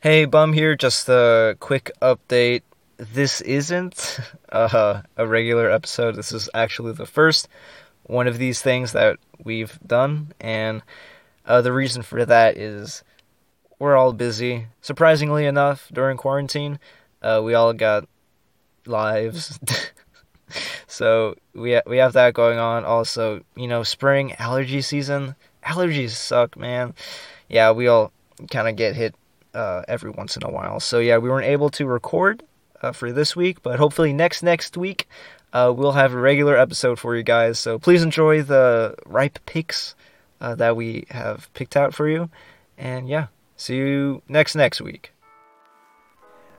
Hey, Bum here. Just a quick update. This isn't uh, a regular episode. This is actually the first one of these things that we've done, and uh, the reason for that is we're all busy. Surprisingly enough, during quarantine, uh, we all got lives. so we ha- we have that going on. Also, you know, spring allergy season. Allergies suck, man. Yeah, we all kind of get hit uh, every once in a while. So yeah, we weren't able to record uh, for this week, but hopefully next next week uh, we'll have a regular episode for you guys. So please enjoy the ripe picks uh, that we have picked out for you, and yeah, see you next next week.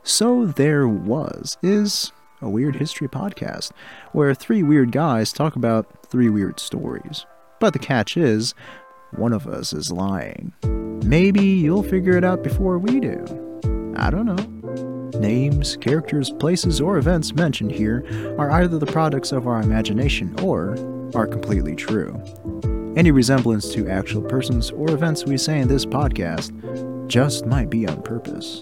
So There Was is a weird history podcast where three weird guys talk about three weird stories. But the catch is, one of us is lying. Maybe you'll figure it out before we do. I don't know. Names, characters, places, or events mentioned here are either the products of our imagination or are completely true. Any resemblance to actual persons or events we say in this podcast just might be on purpose.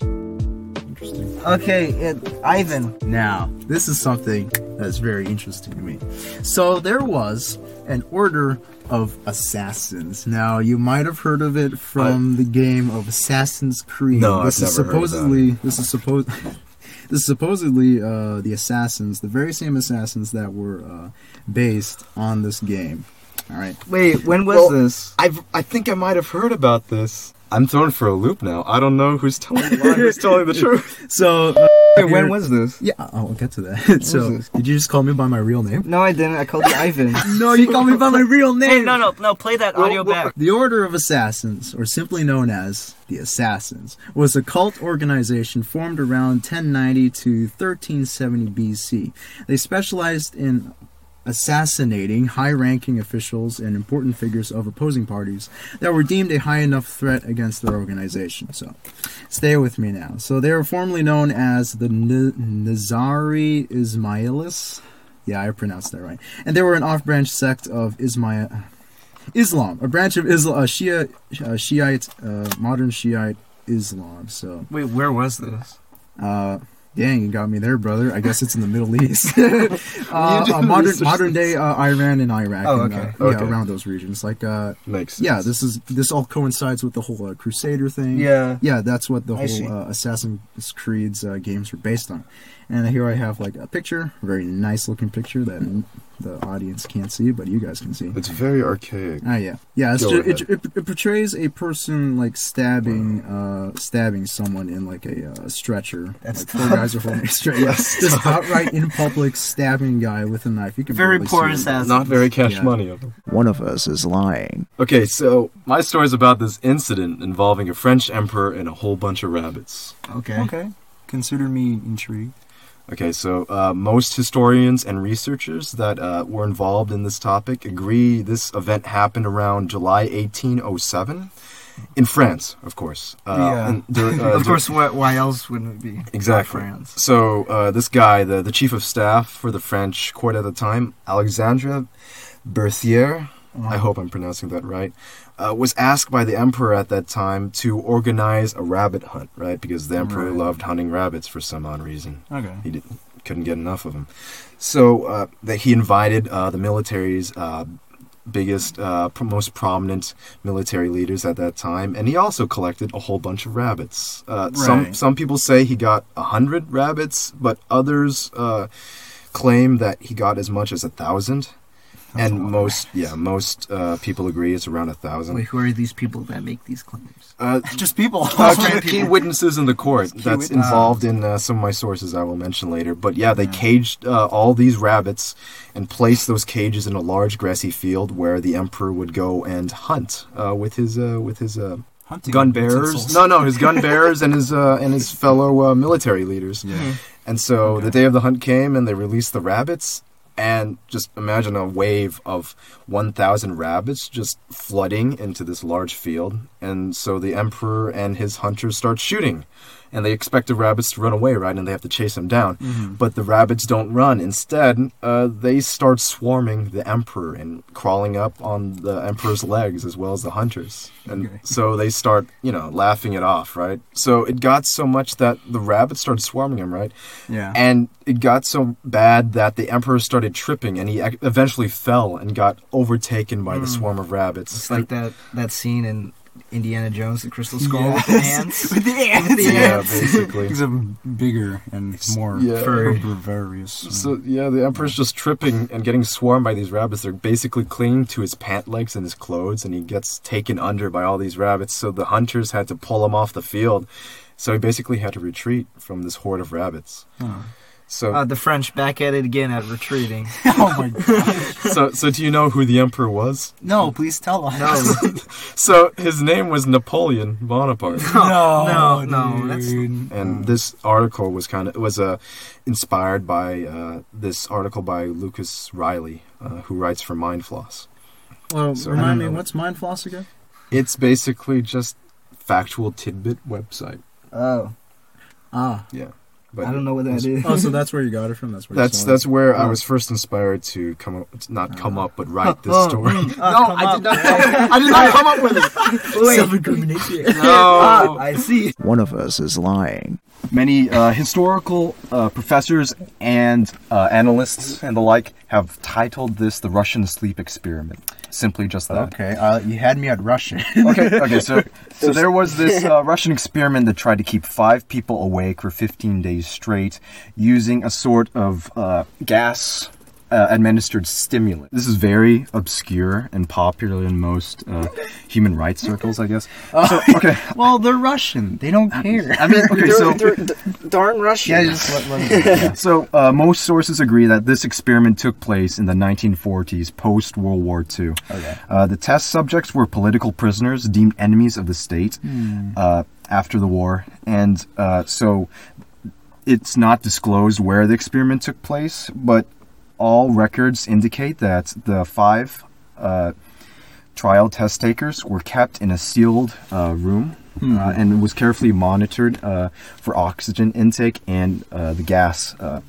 Interesting. Okay, uh, Ivan. Now, this is something that's very interesting to me. So, there was an order of assassins. Now, you might have heard of it from the game of Assassin's Creed. No, I've is never heard of supposedly this is supposed this is supposedly uh, the assassins, the very same assassins that were uh, based on this game. All right. Wait, when was Well, this? I've, I think I might have heard about this. I'm thrown for a loop now. I don't know who's telling the lie, who's telling the truth. So, uh, Wait, when was this? Yeah, I'll get to that. so, did you just call me by my real name? No, I didn't. I called you Ivan. No, you called me by my real name. Hey, no, no, no! Play that audio back. The Order of Assassins, or simply known as the Assassins, was a cult organization formed around 1090 to 1370 BC. They specialized in assassinating high ranking officials and important figures of opposing parties that were deemed a high enough threat against their organization. So, stay with me now. So, they were formerly known as the N- Nizari Ismailis. Yeah, I pronounced that right. And they were an off branch sect of Ismail. Islam, a branch of Islam, uh, Shia, uh, Shiite, uh, modern Shiite Islam. So, Wait, where was this? uh, dang, you got me there, brother. I guess it's in the Middle East. uh, uh, modern modern day uh, Iran and Iraq. Oh, and, okay. uh, Yeah, around those regions. Like, uh, Makes sense. yeah, this is this all coincides with the whole uh, Crusader thing. Yeah. Yeah, that's what the I whole uh, Assassin's Creed's uh, games were based on. And here I have like a picture, a very nice looking picture that the audience can't see, but you guys can see. It's very archaic. Ah, yeah, yeah. It's Go ju- it, it, it portrays a person like stabbing, uh, stabbing someone in like a uh, stretcher. That's like four guys are holding a just outright in public stabbing guy with a knife. You can Very poor see it. assassin. Not very cash Yeah. money of them. One of us is lying. Okay, so my story is about this incident involving a French emperor and a whole bunch of rabbits. Okay. Okay. Consider me intrigued. Okay, so uh, most historians and researchers that uh, were involved in this topic agree this event happened around July 1807 in France, of course. Uh, Yeah. there- uh, of course, why, why else wouldn't it be? Exactly. France. So uh, this guy, the, the chief of staff for the French court at the time, Alexandre Berthier, I hope I'm pronouncing that right, uh, was asked by the emperor at that time to organize a rabbit hunt, right? Because the emperor Right. loved hunting rabbits for some odd reason. Okay. He didn't, couldn't get enough of them. So uh, that he invited uh, the military's uh, biggest, uh, most prominent military leaders at that time, and he also collected a whole bunch of rabbits. Uh, Some some people say he got a hundred rabbits, but others uh, claim that he got as much as a thousand. That's And most, yeah, most uh, people agree it's around a thousand. Wait, who are these people that make these claims? Uh, Just people. uh, key, key witnesses in the court Key that's wit- involved in uh, some of my sources I will mention later. But yeah, they caged uh, all these rabbits and placed those cages in a large grassy field where the emperor would go and hunt uh, with his uh, with his uh, Hunting gun bearers. utensils. No, no, his gun bearers and his uh, and his fellow uh, military leaders. Yeah. And so the day of the hunt came, and they released the rabbits. And just imagine a wave of 1,000 rabbits just flooding into this large field. And so the emperor and his hunters start shooting. And they expect the rabbits to run away, right? And they have to chase them down. But the rabbits don't run. Instead, uh, they start swarming the emperor and crawling up on the emperor's legs as well as the hunters. And Okay. so they start, you know, laughing it off, right? So it got so much that the rabbits started swarming him, right? Yeah. And it got so bad that the emperor started tripping and he eventually fell and got overtaken by the swarm of rabbits. It's like that that scene in Indiana Jones, the Crystal Skull Yes. with the ants. With the ants. the yeah, ants. basically. He's a bigger and more Yeah. Furry. herbivorous. So yeah, the emperor's just tripping and getting swarmed by these rabbits. They're basically clinging to his pant legs and his clothes, and he gets taken under by all these rabbits. So the hunters had to pull him off the field. So he basically had to retreat from this horde of rabbits. Oh. So, Uh, the French back at it again at retreating. oh my god. so, so do you know who the emperor was? No, please tell us. No, So his name was Napoleon Bonaparte. no, no, no, that's- dude. and this article was kind of was uh, inspired by uh, this article by Lucas Reilly, uh, who writes for Mindfloss. Well, So- remind me, know. what's Mind Floss again? It's basically just factual tidbit website. oh, Ah. Yeah, but I don't know what that is. Oh, so that's where you got it from? That's where you That's it? that's where I Oh. was first inspired to come up, not come up, but write this Oh, story. no, I did not. I did not come up with it. Self-incrimination. Ah, I see. One of us is lying. Many uh, historical uh, professors and uh, analysts and the like have titled this the Russian sleep experiment. Simply just that. Okay, uh, you had me at Russian. okay, okay. So, so there was this uh, Russian experiment that tried to keep five people awake for 15 days straight using a sort of uh, gas. Uh, administered stimulant. This is very obscure and popular in most uh, human rights circles, I guess. So, okay, well, they're Russian. They don't care. I mean, okay, so They're- they're d- darn Russian. yeah, just let, let Yeah, so uh, most sources agree that this experiment took place in the 1940s, post World War II. Okay. Uh, the test subjects were political prisoners deemed enemies of the state uh, after the war, and uh, so it's not disclosed where the experiment took place, but all records indicate that the five uh, trial test takers were kept in a sealed uh, room uh, and was carefully monitored uh, for oxygen intake and uh, the gas uh,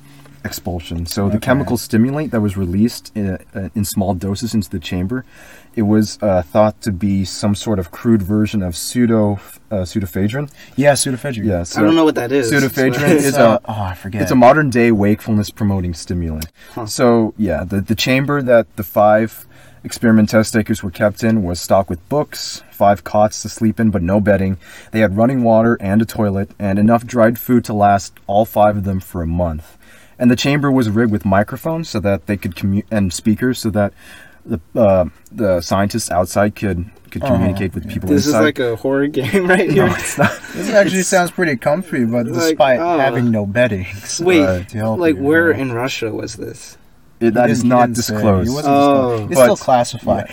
expulsion. So the chemical stimulant that was released in, uh, in small doses into the chamber, it was uh, thought to be some sort of crude version of pseudo uh, pseudoephedrine. Yeah, pseudoephedrine. Yeah, I don't know what that is. Pseudoephedrine It's, is uh, a oh, I forget. it's a modern day wakefulness promoting stimulant. So yeah, the the chamber that the five experiment test takers were kept in was stocked with books, five cots to sleep in, but no bedding. They had running water and a toilet, and enough dried food to last all five of them for a month. And the chamber was rigged with microphones so that they could commu- and speakers so that the uh, the scientists outside could could Uh-huh. communicate with people This is like a horror game right here. no, it's not. This actually sounds pretty comfy, but Like, despite uh, having no beddings. Wait, uh, to help like you, where you know. in Russia was this? It, that He is didn't- he not didn't say. disclosed. He wasn't Oh. disclosed. It's But- still classified.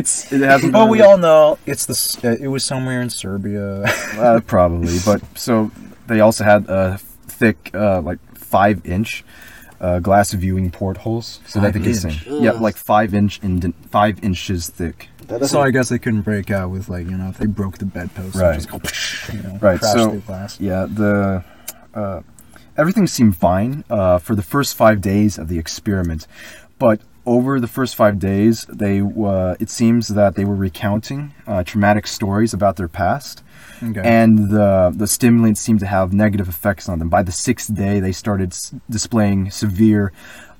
it's it hasn't. But we released. all know it's the. Uh, it was somewhere in Serbia. Uh, probably, but so they also had a thick, uh, like five inch uh, glass viewing portholes, so that they Five could inch? Yeah, like five inch in five inches thick. So I guess they couldn't break out with like you know if they broke the bedpost. Right. And just go, you know, Right, Crash so- through glass. Yeah, the uh, everything seemed fine uh, for the first five days of the experiment, but over the first five days, they uh, it seems that they were recounting uh, traumatic stories about their past. Okay. and the the stimulants seemed to have negative effects on them. By the sixth day, they started s- displaying severe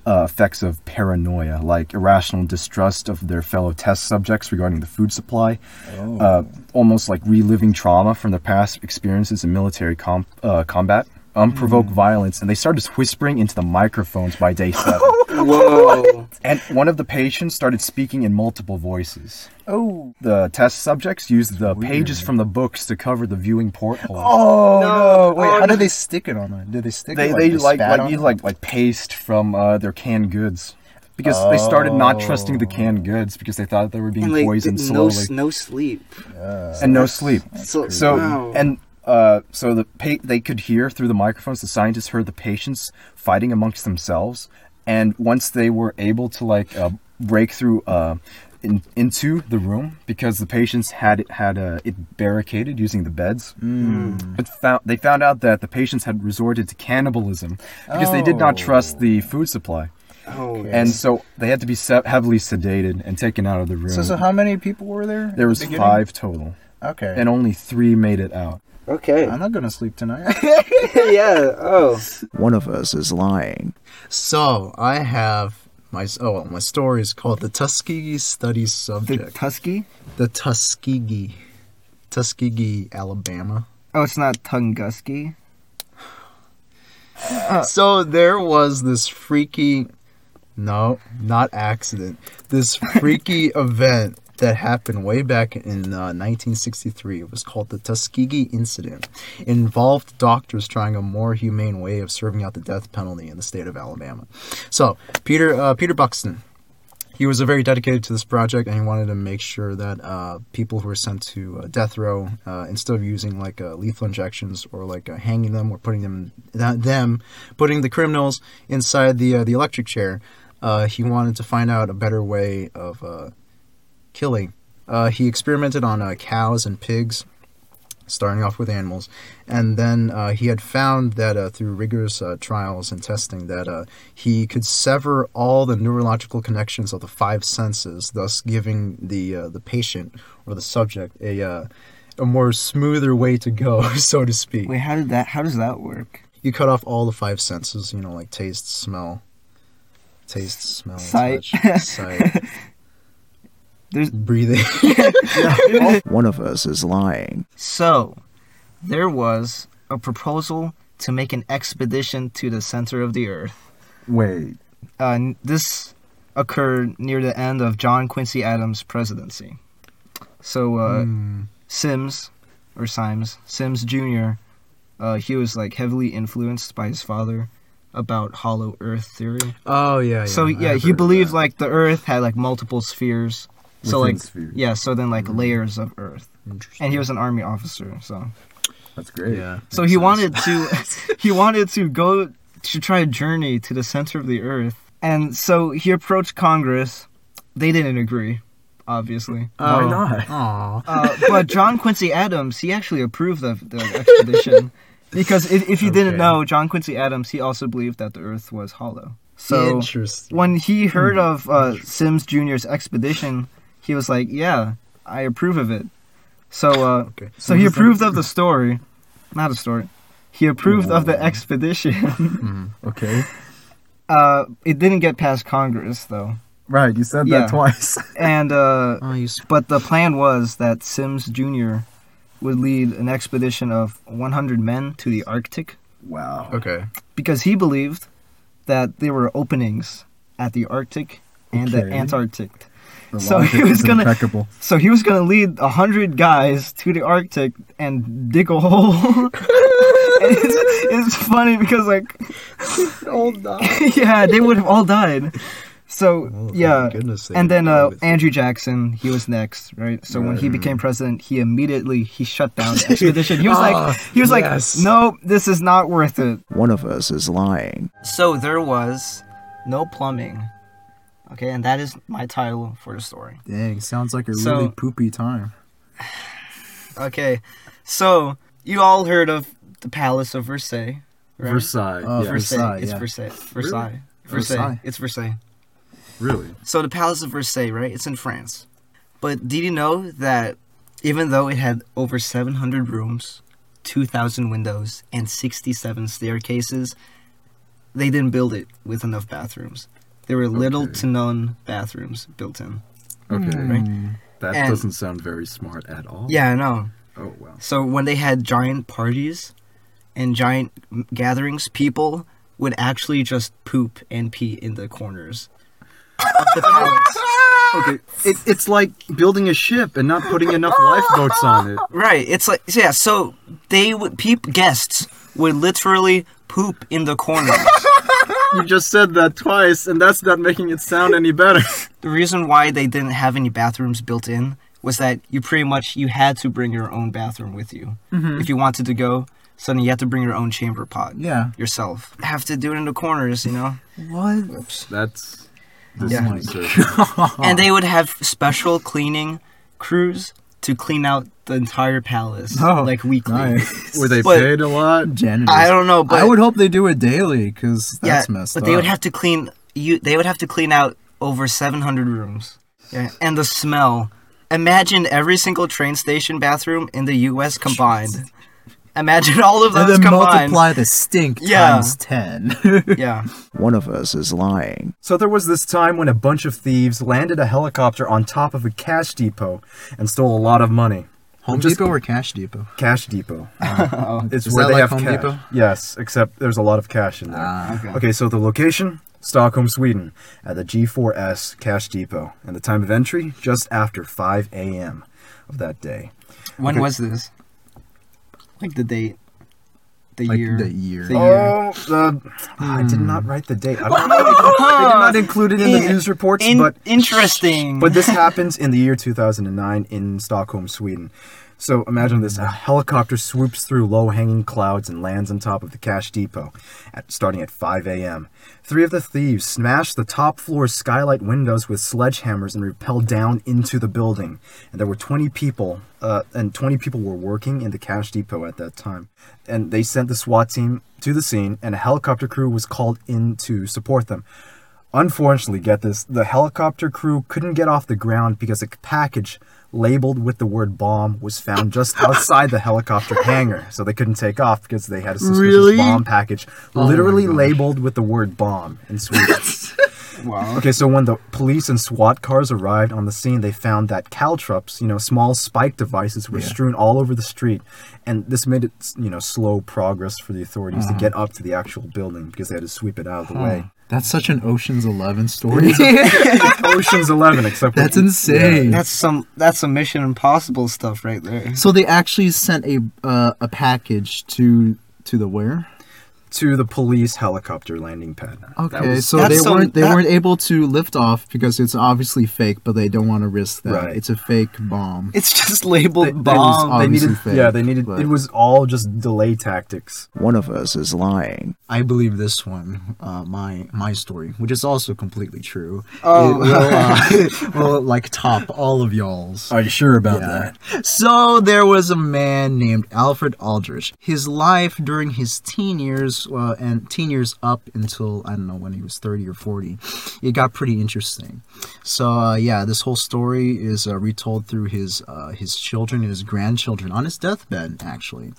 uh, effects of paranoia, like irrational distrust of their fellow test subjects regarding the food supply, oh. uh, almost like reliving trauma from their past experiences in military com- uh, combat. Unprovoked violence, and they started whispering into the microphones by day seven. Whoa. and one of the patients started speaking in multiple voices. oh. The test subjects used the Weird. pages from the books to cover the viewing porthole. Oh No, no! Wait, oh, how no. did they stick it on it? Did they stick they it? they they like spat like on use it? like like paste from uh, their canned goods because they started not trusting the canned goods because they thought they were being and like poisoned no slowly s- no sleep. Yeah. and no sleep. So, So wow. and uh, so the pa- they could hear through the microphones. The scientists heard the patients fighting amongst themselves, and once they were able to like uh, break through uh, in, into the room because the patients had had uh, it barricaded using the beds. But found, they found out that the patients had resorted to cannibalism because they did not trust the food supply. Oh, And so they had to be se- heavily sedated and taken out of the room. So, so how many people were there? there was Beginning? five total, Okay. and only three made it out. Okay. I'm not gonna sleep tonight. yeah. Oh. One of us is lying. So I have my oh well, my story is called the Tuskegee Studies The Subject. Tusky? The, Tuskegee, Tuskegee, Alabama. Oh, it's not Tunguski. So there was this freaky, no, not accident. This freaky event that happened way back in uh, 1963. It was called the Tuskegee Incident. It involved doctors trying a more humane way of serving out the death penalty in the state of Alabama. So Peter uh, Peter Buxton. He was very dedicated to this project, and he wanted to make sure that uh, people who were sent to uh, death row, uh, instead of using like uh, lethal injections or like uh, hanging them or putting them them putting the criminals inside the uh, the electric chair, he wanted to find out a better way of killing. Uh, he experimented on uh, cows and pigs, starting off with animals, and then uh, he had found that uh, through rigorous uh, trials and testing that uh, he could sever all the neurological connections of the five senses, thus giving the uh, the patient or the subject a uh, a more smoother way to go, so to speak. Wait, how did that? How does that work? You cut off all the five senses, you know, like taste, smell, taste, smell, Sight. touch, sight, There's breathing. One of us is lying. So, there was a proposal to make an expedition to the center of the Earth. Wait, Uh, this occurred near the end of John Quincy Adams' presidency. So, uh, Sims, or Symes, Sims Jr., uh, he was like heavily influenced by his father about hollow Earth theory. Oh yeah, yeah. so I yeah, have he believed like the Earth had like multiple spheres. So Within like spheres. yeah, so then like layers of Earth, Interesting. and he was an army officer. So that's great. yeah. so he sense. wanted to he wanted to go to try a journey to the center of the Earth, and so he approached Congress. They didn't agree, obviously. Oh. Why not? Aw. Uh, but John Quincy Adams, he actually approved of the expedition because if, if you didn't know, John Quincy Adams, he also believed that the Earth was hollow. So when he heard of uh, Sims Jr.'s expedition, he was like, "Yeah, I approve of it." So, uh, Okay. so he approved of the story, not a story. He approved of the expedition. Okay. uh, it didn't get past Congress though, Right, you said Yeah. that twice. and uh, Oh, you. But the plan was that Sims Jr. would lead an expedition of 100 men to the Arctic wow. Okay. because he believed that there were openings at the Arctic and the Antarctic. The So he was gonna- impeccable. So he was going to lead a 100 guys to the Arctic and dig a hole. and it's, it's funny because, like, All died. yeah, they would have all died. So, Oh, yeah. thank goodness they And then uh, Andrew Jackson, he was next, right? So when he became president, he immediately he shut down the expedition. He was Ah, like, he was yes. like, no, this is not worth it. One of us is lying. So there was no plumbing. Okay, and that is my title for the story. Dang, sounds like a So- really poopy time. Okay, so you all heard of the Palace of Versailles, right? Versailles. Oh, yeah. Versailles. Versailles, It's yeah. Versailles. Versailles. Versailles. Versailles. It's Versailles. Really? So the Palace of Versailles, right? It's in France. But did you know that even though it had over 700 rooms, 2,000 windows, and 67 staircases, they didn't build it with enough bathrooms. There were little Okay. to none bathrooms built in. Okay. Hmm. Right? That And- doesn't sound very smart at all. Yeah, I know. Oh wow. So when they had giant parties and giant gatherings, people would actually just poop and pee in the corners of the palace. Okay. It, it's like building a ship and not putting enough lifeboats on it. Right. It's like yeah. So they would peep guests would literally poop in the corners. You just said that twice, and that's not making it sound any better. the reason why they didn't have any bathrooms built in was that you pretty much you had to bring your own bathroom with you mm-hmm. if you wanted to go. So then you had to bring your own chamber pot Yeah. yourself. Have to do it in the corners, you know. What? That's Oh Yeah. and they would have special cleaning crews to clean out the entire palace, Oh, like weekly. Nice. Were they But- paid a lot? Janitors. I don't know, but I would hope they do it daily because that's yeah, messed but up. they would have to clean you. They would have to clean out over 700 rooms. Yeah, and the smell. Imagine every single train station bathroom in the U.S. combined. Imagine all of those and then combined. multiply the stink Yeah. times ten. Yeah. One of us is lying. So there was this time when a bunch of thieves landed a helicopter on top of a cash depot and stole a lot of money. Home Just- Depot or Cash Depot? Cash depot. It's Is where that they like have Home cash. Depot? Yes, except there's a lot of cash in there. Ah, Okay. Okay, so the location, Stockholm, Sweden, at the G4S Cash Depot, and the time of entry, just after 5 a.m. of that day. When Okay. was this? Like the date, the like year. the year. The oh, year. Oh, the, ah, I did not write the date. I don't know. They did not include it in the news reports, In- but interesting. but this happens in the year 2009 in Stockholm, Sweden. So imagine this: a helicopter swoops through low-hanging clouds and lands on top of the cash depot, at, starting at 5 a.m. Three of the thieves smash the top floor skylight windows with sledgehammers and rappel down into the building. And there were 20 people, uh, and 20 people were working in the cash depot at that time. And they sent the SWAT team to the scene, and a helicopter crew was called in to support them. Unfortunately, get this, the helicopter crew couldn't get off the ground because a package labeled with the word bomb was found just outside the helicopter hangar. So they couldn't take off because they had a suspicious Really? bomb package Oh literally labeled with the word bomb in Sweden. wow. Okay, so when the police and SWAT cars arrived on the scene, they found that caltrops, you know, small spike devices, were Yeah. strewn all over the street, and this made it, you know, slow progress for the authorities Uh-huh. to get up to the actual building because they had to sweep it out of the way. That's such an Ocean's Eleven story. Ocean's Eleven, except That's with- insane. That's some that's some Mission Impossible stuff right there. so they actually sent a uh, a package to to the where? To the police helicopter landing pad. Okay, was- so they some- weren't they that- weren't able to lift off because it's obviously fake, but they don't want to risk that. Right. It's a fake bomb. It's just labeled They- they bomb. was- They Obviously needed, fake, yeah, they needed. but- It was all just delay tactics. One of us is lying. I believe this one, uh, my my story, which is also completely true. Oh. it will, uh, will like top all of y'all's. Are you sure about Yeah. So there was a man named Alfred Aldrich. His life during his teen years uh, and teen years up until I don't know when he was 30 or 40, it got pretty interesting. So uh, yeah, this whole story is uh, retold through his uh, his children and his grandchildren on his deathbed actually.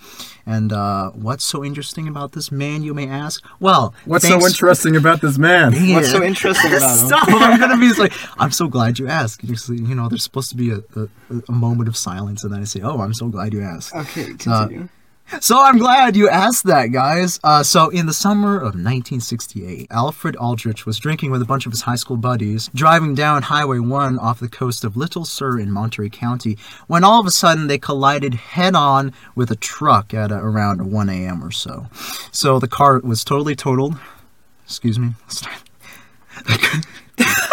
And uh, what's so interesting about this man, you may ask? Well, What's so interesting about this man? Dang What's so interesting about him? Stop! I'm gonna be like, I'm so glad you asked. Usually, you know, there's supposed to be a, a, a moment of silence, and then I say, "Oh, I'm so glad you asked." Okay, Uh, continue. So I'm glad you asked that, guys. Uh, so in the summer of 1968, Alfred Aldrich was drinking with a bunch of his high school buddies, driving down Highway 1 off the coast of Little Sur in Monterey County, when all of a sudden they collided head-on with a truck at uh, around 1 a.m. or so. So the car was totally totaled. Excuse me.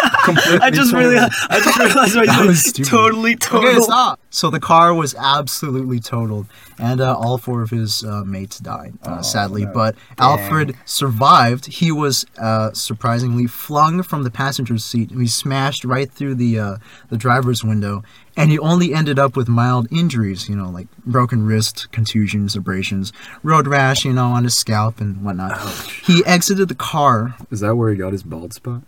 I just really, I just realized what That you was said. Totally, totally. Okay. So the car was absolutely totaled, and uh, all four of his uh, mates died, uh, sadly. But Alfred survived. He was uh, surprisingly flung from the passenger seat. He smashed right through the uh, the driver's window, and he only ended up with mild injuries. You know, like broken wrist, contusions, abrasions, road rash. You know, on his scalp and whatnot. He exited the car Is that where he got his bald spot?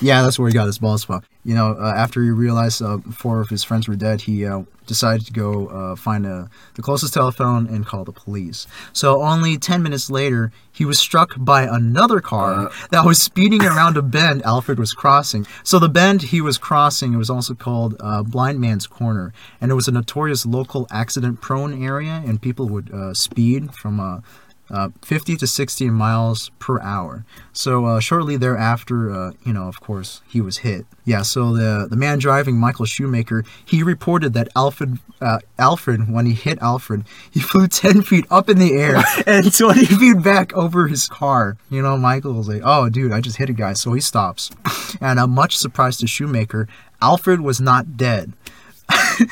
Yeah, that's where he got his balls spot. You know, uh, after he realized uh, four of his friends were dead, he uh, decided to go uh, find uh the closest telephone and call the police. So only 10 minutes later, he was struck by another car that was speeding around a bend Alfred was crossing. So the bend he was crossing it was also called uh, Blind Man's Corner, and it was a notorious local accident-prone area, and people would uh, speed from uh, uh, 50 to 60 miles per hour. So uh, shortly thereafter, uh, you know, of course, he was hit. Yeah. So the the man driving, Michael Shoemaker, he reported that Alfred, uh, Alfred, when he hit Alfred, he flew 10 feet up in the air and 20 feet back over his car. You know, Michael was like, "Oh, dude, I just hit a guy," so he stops. And uh, much surprised to Shoemaker, Alfred was not dead.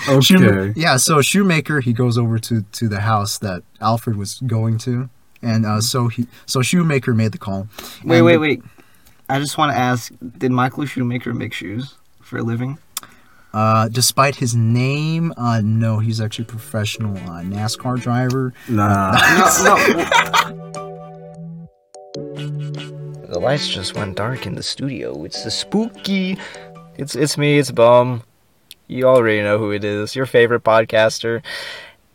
Okay. yeah, so Shoemaker he goes over to to the house that Alfred was going to, and uh, so he so Shoemaker made the call. Wait, And wait, wait. I just want to ask: Did Michael Shoemaker make shoes for a living? Uh, despite his name, uh, no, he's actually a professional uh, NASCAR driver. Nah. No, no. the lights just went dark in the studio. It's the spooky. It's it's me. It's Bum. You already know who it is. Your favorite podcaster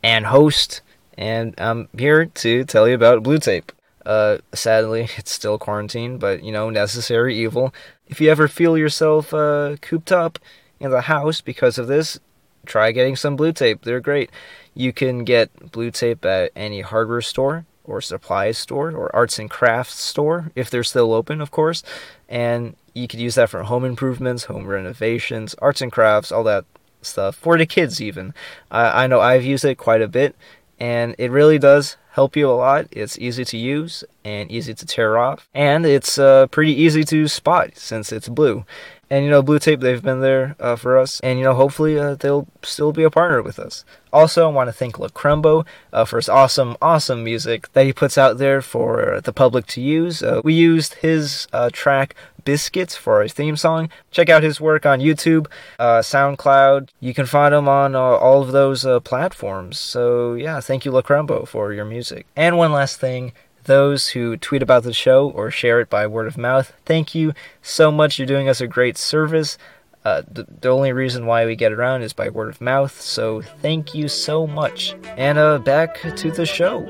and host. And I'm here to tell you about Blue Tape. Uh, sadly, it's still quarantine, but you know, necessary evil. If you ever feel yourself uh, cooped up in the house because of this, try getting some Blue Tape. They're great. You can get Blue Tape at any hardware store or supplies store or arts and crafts store if they're still open, of course. And you could use that for home improvements, home renovations, arts and crafts, all that stuff for the kids even. I I know I've used it quite a bit, and it really does help you a lot. It's easy to use and easy to tear off, and it's uh, pretty easy to spot since it's blue. And you know, Blue Tape, they've been there uh, for us, and you know, hopefully uh, they'll still be a partner with us. Also, I want to thank Lacrembo uh, for his awesome, awesome music that he puts out there for the public to use. Uh, we used his uh, track Biscuits for our theme song. Check out his work on YouTube, uh, SoundCloud. You can find him on all of those platforms. So, yeah, thank you, Lacrembo, for your music. And one last thing those who tweet about the show or share it by word of mouth, thank you so much. You're doing us a great service. Uh, the, the only reason why we get around is by word of mouth, so thank you so much. And uh, back to the show.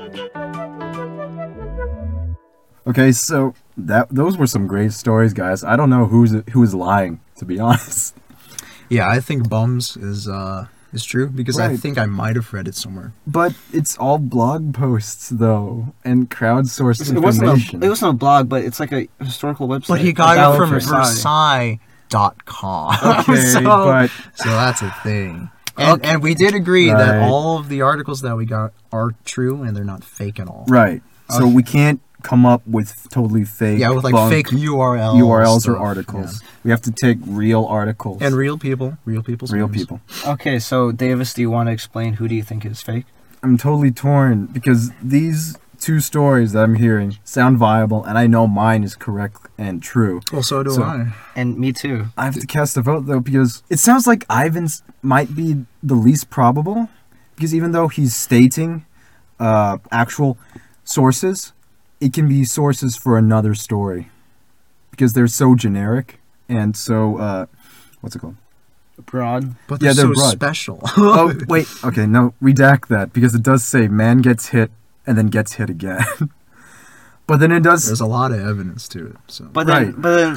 Okay, so that those were some great stories, guys. I don't know who's who's lying, to be honest. Yeah, I think Bums is uh is true because I think I might have read it somewhere. But it's all blog posts though, and crowdsourced It wasn't, information. a, it wasn't a blog, but it's like a historical website. But he got it from of Versailles. Versailles.com. okay, so, but so that's a thing. And, and we did agree that all of the articles that we got are true and they're not fake at all. right. So we can't come up with totally fake. Yeah, with like fake URLs, URLs or stuff, articles. We have to take real articles and real people, real people's real names. people. Okay, so Davis, do you want to explain who do you think is fake? I'm totally torn because these two stories that I'm hearing sound viable, and I know mine is correct and true. Well, so do So- I. And me too. I have to cast a vote though because it sounds like Ivan's might be the least probable because even though he's stating uh, actual sources, it can be sources for another story because they're so generic and so uh, what's it called? Broad. But Yeah, they're, they're so broad. special. oh wait, okay, no, redact that because it does say man gets hit and then gets hit again. but then it does There's a lot of evidence to it. So But then, Right. but then,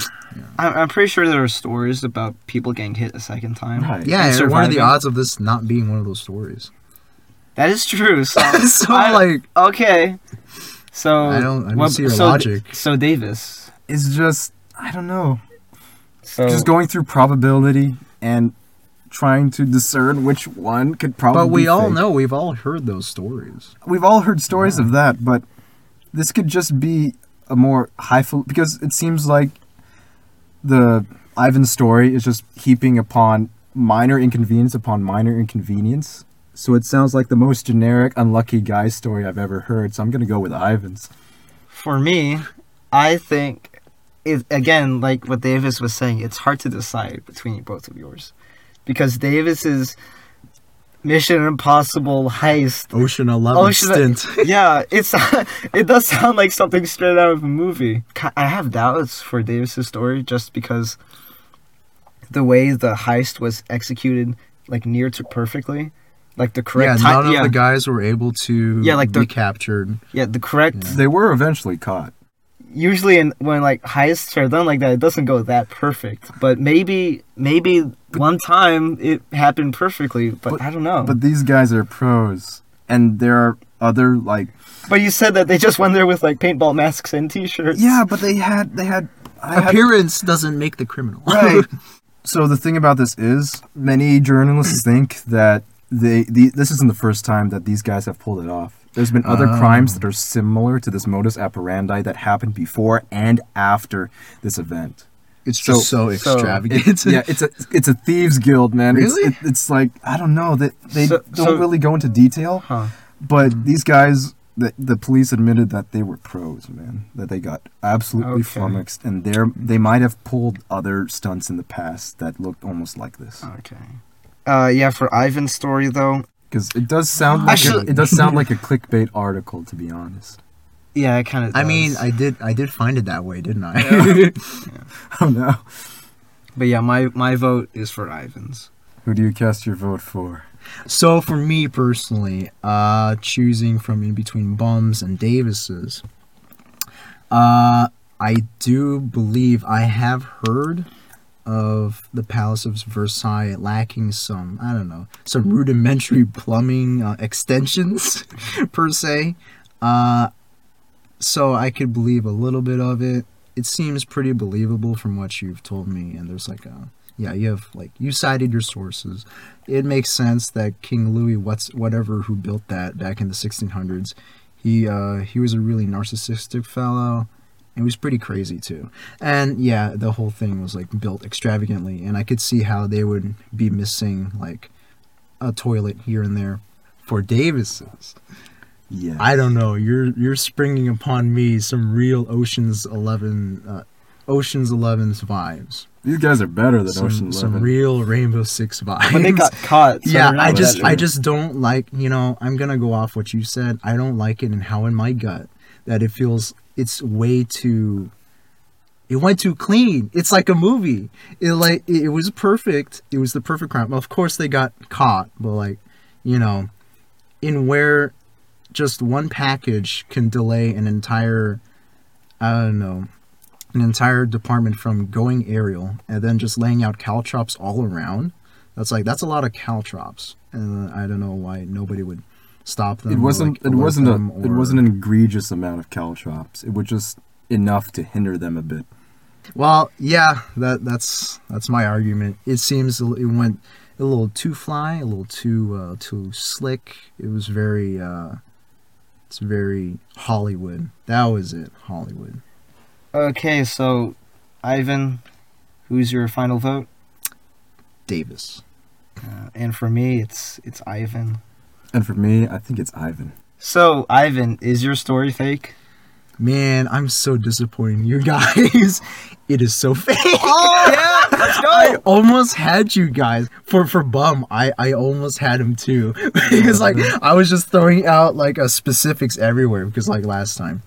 I'm, I'm pretty sure there are stories about people getting hit a second time. Right. yeah, and and what are the odds of this not being one of those stories? That is true. So, so I- like, okay. So I don't- I don't what- see your so, logic. So Davis. is just I don't know. So just going through probability and trying to discern which one could probably but we be all fake. know we've all heard those stories. we've all heard stories of that but this could just be a more highfalutin because it seems like the Ivan story is just heaping upon minor inconvenience upon minor inconvenience so it sounds like the most generic unlucky guy story I've ever heard so I'm gonna go with Ivan's for me, I think it again, like what Davis was saying, it's hard to decide between both of yours, because Davis's Mission Impossible heist Ocean Eleven Ocean- stint. yeah, it's it does sound like something straight out of a movie. I have doubts for Davis's story just because the way the heist was executed, like near to perfectly, like the correct yeah, none time. of Yeah, the guys were able to Yeah, like the- be captured. yeah, the correct. they were eventually caught Usually, in when like heists are done like that, it doesn't go that perfect. But maybe, maybe one time it happened perfectly. But, But- I don't know. but these guys are pros and there are other like but you said that they just went there with like paintball masks and T-shirts. Yeah, but they had they had I had- Appearance doesn't make the criminal. right. so the thing about this is, many journalists think that they the, this isn't the first time that these guys have pulled it off. There's been other oh. crimes that are similar to this modus operandi that happened before and after this event. It's just so, So- extravagant. yeah, it's a it's a thieves guild, man. It's- Really? It, it's like I don't know that they So- don't so- really go into detail, Huh. but these guys the the police admitted that they were pros, man. That they got absolutely Okay. flummoxed, and they they might have pulled other stunts in the past that looked almost like this. Okay. Uh, yeah, for Ivan's story though, Because it does sound like Actually- a, it does sound like a clickbait article, to be honest. yeah, it kind of. I mean, I did I did find it that way, didn't I? Oh no! But yeah, my my vote is for Ivan's. Who do you cast your vote for? so for me personally, uh, choosing from in between Bums and Davis's, uh, I do believe I have heard of the Palace of Versailles lacking some, I don't know, some rudimentary plumbing uh, extensions per se. Uh, so I could believe a little bit of it. It seems pretty believable from what you've told me, and there's like a yeah, you have like you cited your sources. It makes sense that King Louis, what's whatever, who built that back in the 1600s, he uh, he was a really narcissistic fellow. And He was pretty crazy too, and yeah, the whole thing was like built extravagantly, and I could see how they would be missing like a toilet here and there for Davis's. Yeah. I don't know. You're you're springing upon me some real Ocean's Eleven, uh, Ocean's Eleven's vibes. These guys are better than Some, Ocean some Eleven. real Rainbow Six vibes. But they got caught. so yeah, I just I just don't like. You know, I'm gonna go off what you said. I don't like it, and how in my gut that it feels it's way too. It went too clean. It's like a movie. It like it, was perfect. It was the perfect crime. Well, Of course, they got caught, but like, you know, in where just one package can delay an entire I don't know an entire department from going aerial and then just laying out caltrops all around. That's like that's a lot of caltrops, and I don't know why nobody would stop them. It wasn't. like, it wasn't a. them It wasn't an egregious amount of caltrops. It was just enough to hinder them a bit. Well, yeah, that that's that's my argument. It seems it went a little too fly, a little too uh, too slick. It was very uh, it's very Hollywood. That was it, Hollywood. Okay, so Ivan, who's your final vote? Davis. Uh, and for me, it's it's Ivan. And for me, I think it's Ivan. So Ivan, is your story fake? Man, I'm so disappointed in you guys. it is so fake. Oh yeah, let's go. I almost had you guys for for bum. I I almost had him too because like I was just throwing out like uh, specifics everywhere because like last time,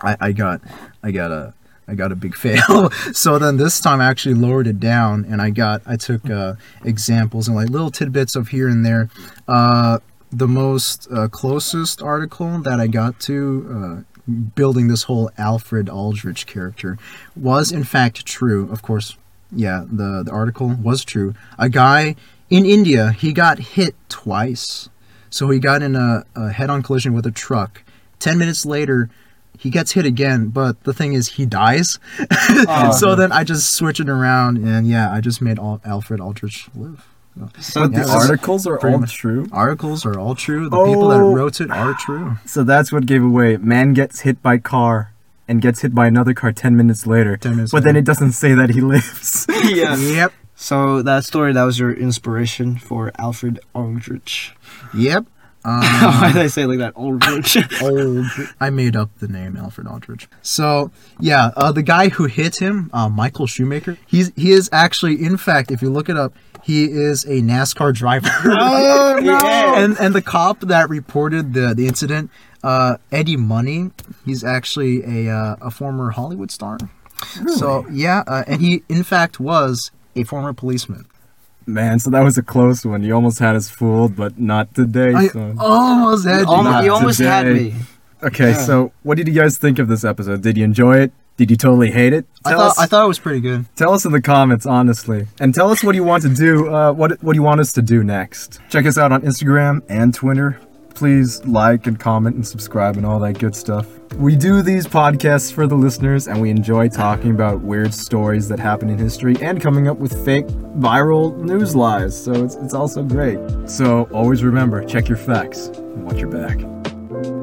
I I got I got a I got a big fail. so then this time I actually lowered it down and I got I took uh, examples and like little tidbits of here and there. Uh, the most uh, closest article that I got to. Uh, building this whole Alfred Aldrich character was in fact true. Of course, yeah, the, the article was true. A guy in India, he got hit twice. So he got in a, a head on collision with a truck. Ten minutes later, he gets hit again, but the thing is, he dies. so then I just switch it around, and yeah, I just made Al- Alfred Aldrich live. So Yeah, The articles are all much- true. Articles are all true. The people that Oh. wrote it are true. So that's what gave away. Man gets hit by car and gets hit by another car 10 minutes later. 10 minutes but then it doesn't say that he lives. yeah. Yep. So that story, that was your inspiration for Alfred Aldrich. Yep. Why Um, did I say it like that? Aldrich. old. I made up the name Alfred Aldrich. So yeah, uh, the guy who hit him, uh, Michael Shoemaker. He's he is actually, in fact, if you look it up, he is a NASCAR driver. oh no! and and the cop that reported the the incident, uh, Eddie Money, he's actually a uh, a former Hollywood star. So yeah, uh, and he in fact was a former policeman. Man, so that was a close one. You almost had us fooled, but not today, I son. almost had You you. almost, Not you almost had today. me. Okay, Yeah. so what did you guys think of this episode? Did you enjoy it? Did you totally hate it? I thought us. I thought it was pretty good. Tell us in the comments, honestly, and tell us what you want to do. Uh, what what do you want us to do next? Check us out on Instagram and Twitter. Please like and comment and subscribe and all that good stuff. We do these podcasts for the listeners, and we enjoy talking about weird stories that happen in history and coming up with fake viral news lies. So it's it's also great. So always remember, check your facts and watch your back.